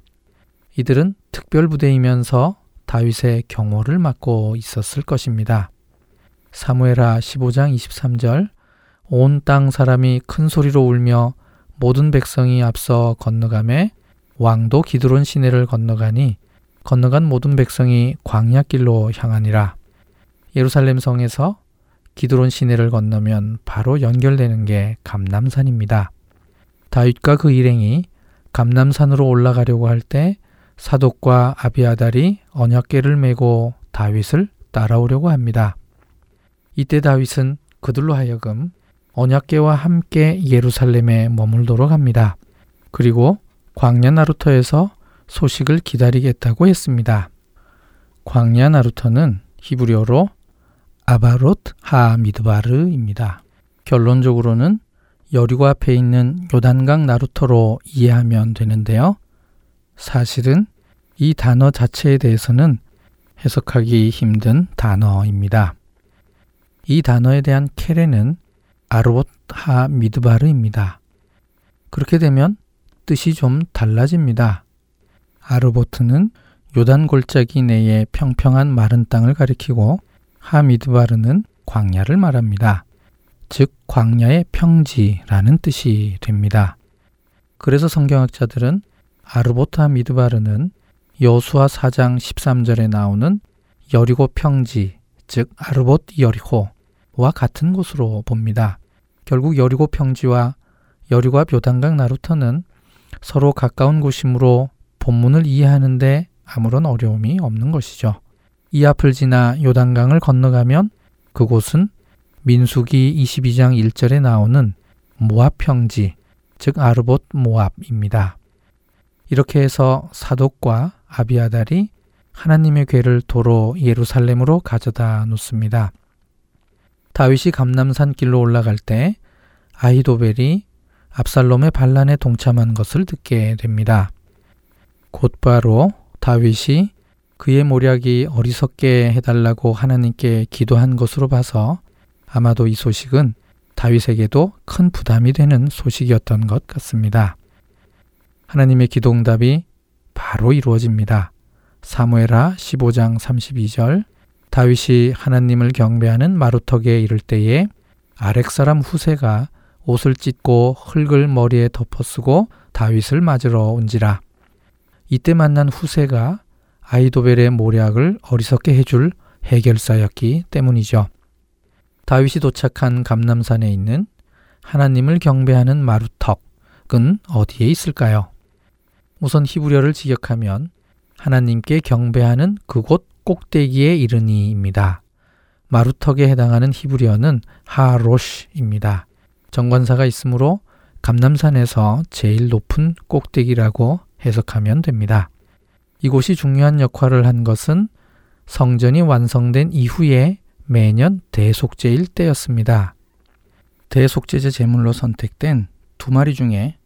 이들은 특별 부대이면서 다윗의 경호를 맡고 있었을 것입니다. 사무엘하 15장 23절 온 땅 사람이 큰 소리로 울며 모든 백성이 앞서 건너가매 왕도 기드론 시내를 건너가니 건너간 모든 백성이 광야길로 향하니라. 예루살렘 성에서 기드론 시내를 건너면 바로 연결되는 게 감남산입니다. 다윗과 그 일행이 감남산으로 올라가려고 할 때 사독과 아비아달이 언약궤를 메고 다윗을 따라오려고 합니다. 이때 다윗은 그들로 하여금 언약궤와 함께 예루살렘에 머물도록 합니다. 그리고 광야 나루터에서 소식을 기다리겠다고 했습니다. 광야 나루터는 히브리어로 아바롯 하미드바르입니다. 결론적으로는 여리고 앞에 있는 요단강 나루터로 이해하면 되는데요. 사실은 이 단어 자체에 대해서는 해석하기 힘든 단어입니다. 이 단어에 대한 케레는 아르봇 하 미드바르입니다. 그렇게 되면 뜻이 좀 달라집니다. 아르보트는 요단 골짜기 내의 평평한 마른 땅을 가리키고 하미드바르는 광야를 말합니다. 즉 광야의 평지라는 뜻이 됩니다. 그래서 성경학자들은 아르보타 미드바르는 여수와 4장 13절에 나오는 여리고 평지, 즉 아르봇 여리호와 같은 곳으로 봅니다. 결국 여리고 평지와 여리고 묘단강 나루터는 서로 가까운 곳이므로 본문을 이해하는데 아무런 어려움이 없는 것이죠. 이 앞을 지나 요단강을 건너가면 그곳은 민수기 22장 1절에 나오는 모압 평지, 즉 아르봇 모압입니다. 이렇게 해서 사독과 아비아달이 하나님의 괴를 도로 예루살렘으로 가져다 놓습니다. 다윗이 감남산 길로 올라갈 때 아이도벨이 압살롬의 반란에 동참한 것을 듣게 됩니다. 곧바로 다윗이 그의 모략이 어리석게 해달라고 하나님께 기도한 것으로 봐서 아마도 이 소식은 다윗에게도 큰 부담이 되는 소식이었던 것 같습니다. 하나님의 기도 응답이 바로 이루어집니다. 사무엘하 15장 32절 다윗이 하나님을 경배하는 마루턱에 이를 때에 아렉 사람 후세가 옷을 찢고 흙을 머리에 덮어쓰고 다윗을 맞으러 온지라. 이때 만난 후세가 아이도벨의 모략을 어리석게 해줄 해결사였기 때문이죠. 다윗이 도착한 감남산에 있는 하나님을 경배하는 마루턱은 어디에 있을까요? 우선 히브리어를 직역하면 하나님께 경배하는 그곳 꼭대기에 이르니입니다. 마루턱에 해당하는 히브리어는 하로시입니다. 정관사가 있으므로 감남산에서 제일 높은 꼭대기라고 해석하면 됩니다. 이곳이 중요한 역할을 한 것은 성전이 완성된 이후에 매년 대속제일 때였습니다. 대속제제 제물로 선택된 두 마리 중에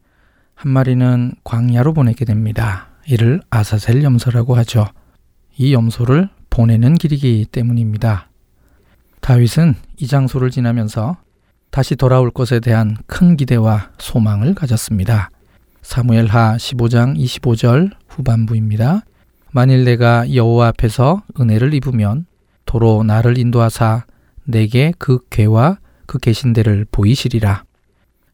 한 마리는 광야로 보내게 됩니다. 이를 아사셀 염소라고 하죠. 이 염소를 보내는 길이기 때문입니다. 다윗은 이 장소를 지나면서 다시 돌아올 것에 대한 큰 기대와 소망을 가졌습니다. 사무엘하 15장 25절 후반부입니다. 만일 내가 여호와 앞에서 은혜를 입으면 도로 나를 인도하사 내게 그 괴와 그 계신대를 보이시리라.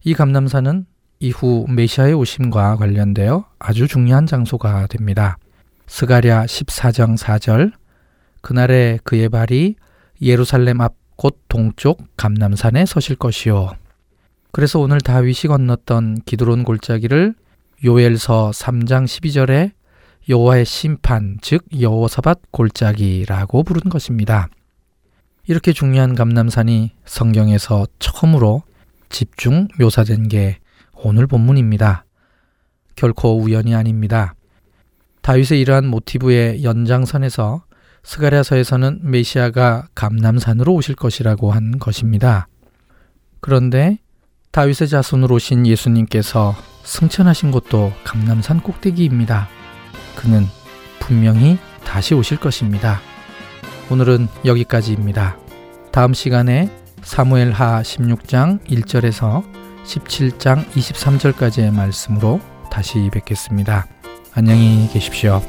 이 감남산은 이후 메시아의 오심과 관련되어 아주 중요한 장소가 됩니다. 스가랴 14장 4절 그날에 그의 발이 예루살렘 앞 곧 동쪽 감남산에 서실 것이요. 그래서 오늘 다윗이 건넜던 기드론 골짜기를 요엘서 3장 12절에 여호와의 심판, 즉 여호사밧 골짜기라고 부른 것입니다. 이렇게 중요한 감남산이 성경에서 처음으로 집중 묘사된 게 오늘 본문입니다. 결코 우연이 아닙니다. 다윗의 이러한 모티브의 연장선에서 스가랴서에서는 메시아가 감남산으로 오실 것이라고 한 것입니다. 그런데 다윗의 자손으로 오신 예수님께서 승천하신 곳도 감남산 꼭대기입니다. 그는 분명히 다시 오실 것입니다. 오늘은 여기까지입니다. 다음 시간에 사무엘 하 16장 1절에서 17장 23절까지의 말씀으로 다시 뵙겠습니다. 안녕히 계십시오.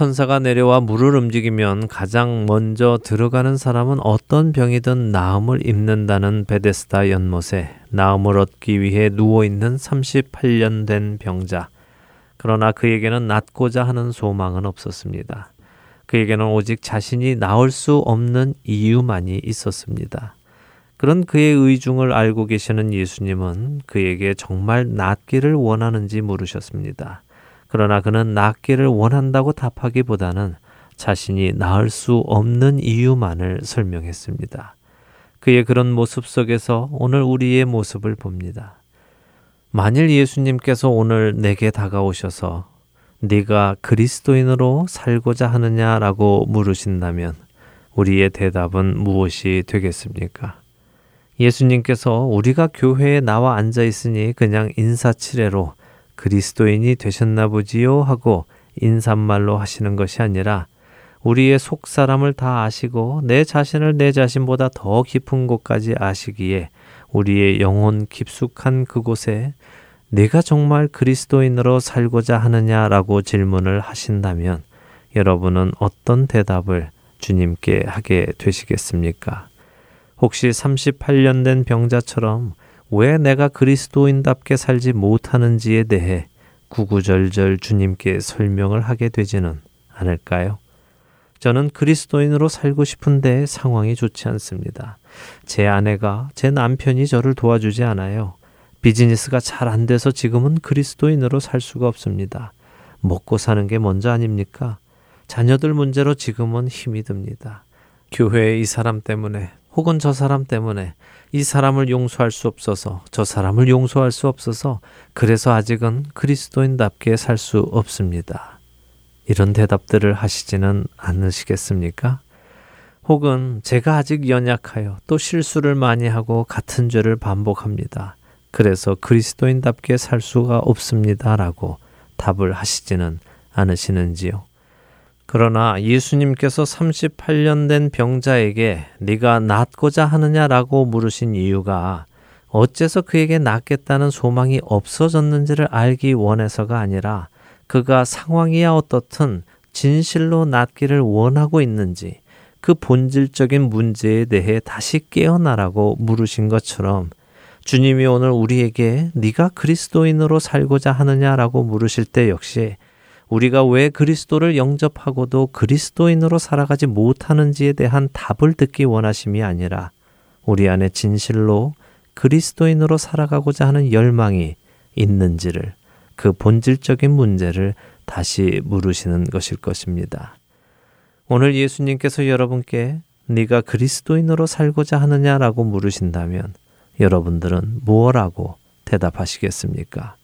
천사가 내려와 물을 움직이면 가장 먼저 들어가는 사람은 어떤 병이든 나음을 입는다는 베데스다 연못에 나음을 얻기 위해 누워 있는 38년 된 병자. 그러나 그에게는 낫고자 하는 소망은 없었습니다. 그에게는 오직 자신이 나을 수 없는 이유만이 있었습니다. 그런 그의 의중을 알고 계시는 예수님은 그에게 정말 낫기를 원하는지 물으셨습니다. 그러나 그는 낫기를 원한다고 답하기보다는 자신이 나을 수 없는 이유만을 설명했습니다. 그의 그런 모습 속에서 오늘 우리의 모습을 봅니다. 만일 예수님께서 오늘 내게 다가오셔서 네가 그리스도인으로 살고자 하느냐라고 물으신다면 우리의 대답은 무엇이 되겠습니까? 예수님께서 우리가 교회에 나와 앉아 있으니 그냥 인사치레로 그리스도인이 되셨나 보지요 하고 인사말로 하시는 것이 아니라 우리의 속 사람을 다 아시고 내 자신을 내 자신보다 더 깊은 곳까지 아시기에 우리의 영혼 깊숙한 그곳에 내가 정말 그리스도인으로 살고자 하느냐라고 질문을 하신다면 여러분은 어떤 대답을 주님께 하게 되시겠습니까? 혹시 38년 된 병자처럼 왜 내가 그리스도인답게 살지 못하는지에 대해 구구절절 주님께 설명을 하게 되지는 않을까요? 저는 그리스도인으로 살고 싶은데 상황이 좋지 않습니다. 제 아내가, 제 남편이 저를 도와주지 않아요. 비즈니스가 잘 안 돼서 지금은 그리스도인으로 살 수가 없습니다. 먹고 사는 게 먼저 아닙니까? 자녀들 문제로 지금은 힘이 듭니다. 교회의 이 사람 때문에 혹은 저 사람 때문에 이 사람을 용서할 수 없어서 저 사람을 용서할 수 없어서 그래서 아직은 그리스도인답게 살 수 없습니다. 이런 대답들을 하시지는 않으시겠습니까? 혹은 제가 아직 연약하여 또 실수를 많이 하고 같은 죄를 반복합니다. 그래서 그리스도인답게 살 수가 없습니다. 라고 답을 하시지는 않으시는지요. 그러나 예수님께서 38년 된 병자에게 네가 낫고자 하느냐라고 물으신 이유가 어째서 그에게 낫겠다는 소망이 없어졌는지를 알기 원해서가 아니라 그가 상황이야 어떻든 진실로 낫기를 원하고 있는지 그 본질적인 문제에 대해 다시 깨어나라고 물으신 것처럼 주님이 오늘 우리에게 네가 그리스도인으로 살고자 하느냐라고 물으실 때 역시 우리가 왜 그리스도를 영접하고도 그리스도인으로 살아가지 못하는지에 대한 답을 듣기 원하심이 아니라 우리 안에 진실로 그리스도인으로 살아가고자 하는 열망이 있는지를 그 본질적인 문제를 다시 물으시는 것일 것입니다. 오늘 예수님께서 여러분께 네가 그리스도인으로 살고자 하느냐라고 물으신다면 여러분들은 무엇라고 대답하시겠습니까?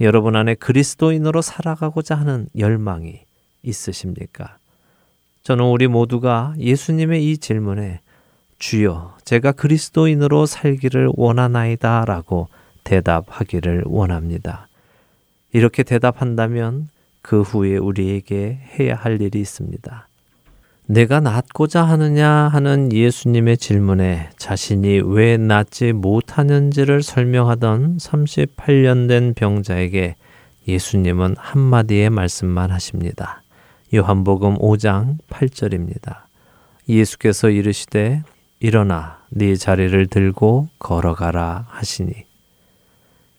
여러분 안에 그리스도인으로 살아가고자 하는 열망이 있으십니까? 저는 우리 모두가 예수님의 이 질문에 주여, 제가 그리스도인으로 살기를 원하나이다 라고 대답하기를 원합니다. 이렇게 대답한다면 그 후에 우리에게 해야 할 일이 있습니다. 내가 낫고자 하느냐 하는 예수님의 질문에 자신이 왜 낫지 못하는지를 설명하던 38년 된 병자에게 예수님은 한마디의 말씀만 하십니다. 요한복음 5장 8절입니다. 예수께서 이르시되 일어나 네 자리를 들고 걸어가라 하시니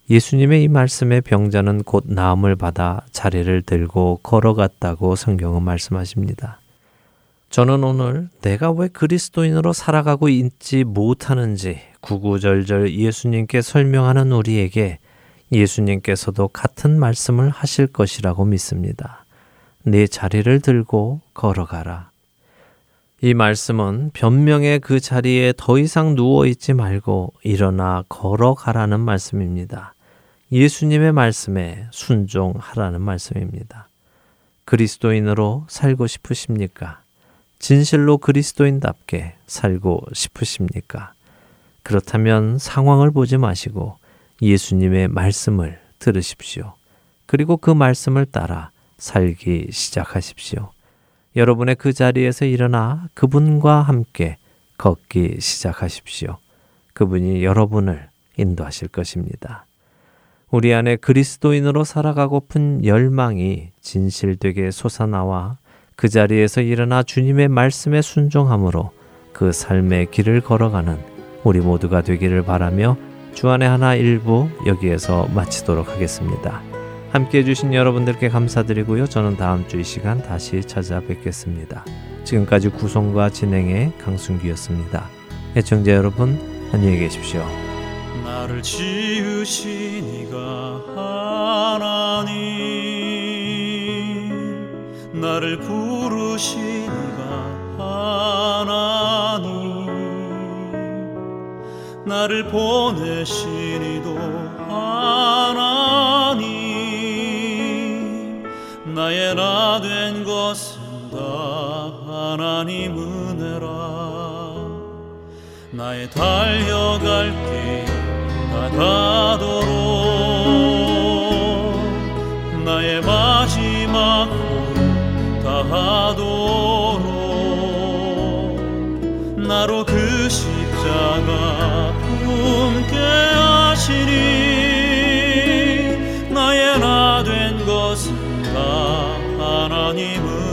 예수님의 이 말씀에 병자는 곧 나음을 받아 자리를 들고 걸어갔다고 성경은 말씀하십니다. 저는 오늘 내가 왜 그리스도인으로 살아가고 있지 못하는지 구구절절 예수님께 설명하는 우리에게 예수님께서도 같은 말씀을 하실 것이라고 믿습니다. 네 자리를 들고 걸어가라. 이 말씀은 변명의 그 자리에 더 이상 누워 있지 말고 일어나 걸어가라는 말씀입니다. 예수님의 말씀에 순종하라는 말씀입니다. 그리스도인으로 살고 싶으십니까? 진실로 그리스도인답게 살고 싶으십니까? 그렇다면 상황을 보지 마시고 예수님의 말씀을 들으십시오. 그리고 그 말씀을 따라 살기 시작하십시오. 여러분의 그 자리에서 일어나 그분과 함께 걷기 시작하십시오. 그분이 여러분을 인도하실 것입니다. 우리 안에 그리스도인으로 살아가고픈 열망이 진실되게 솟아나와 그 자리에서 일어나 주님의 말씀에 순종함으로 그 삶의 길을 걸어가는 우리 모두가 되기를 바라며 주안의 하나 일부 여기에서 마치도록 하겠습니다. 함께 해주신 여러분들께 감사드리고요. 저는 다음 주 이 시간 다시 찾아뵙겠습니다. 지금까지 구성과 진행의 강순기였습니다. 애청자 여러분, 안녕히 계십시오. 나를 지으신 이가 하나님 나를 부르시니가 하나님 나를 보내시니도 하나님. 나의 나 된 것은 다 하나님 은혜라. 나의 달려갈 길 다가도록. 나의 마지막 하도록 나로 그 십자가 품게 하시니 나의 나 된 것은 다 하나님을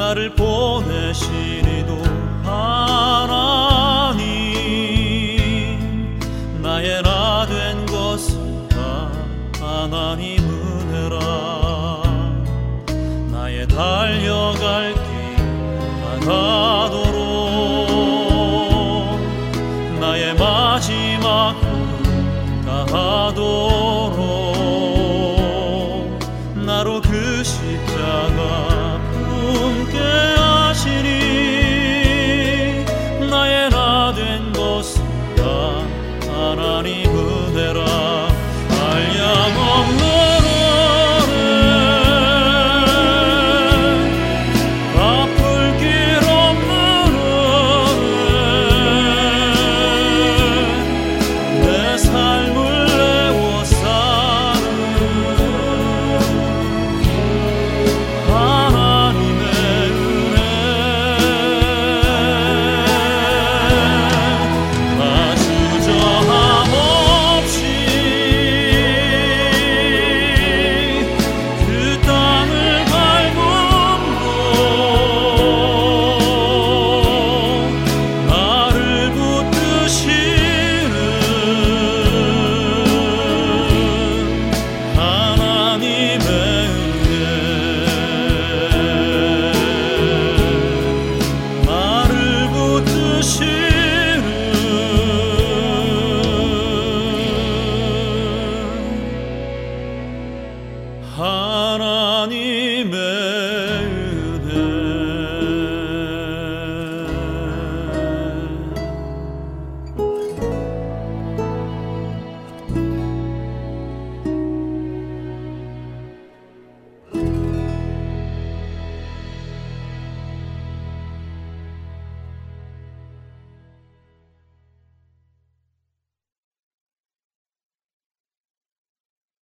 나를 보내시리도 아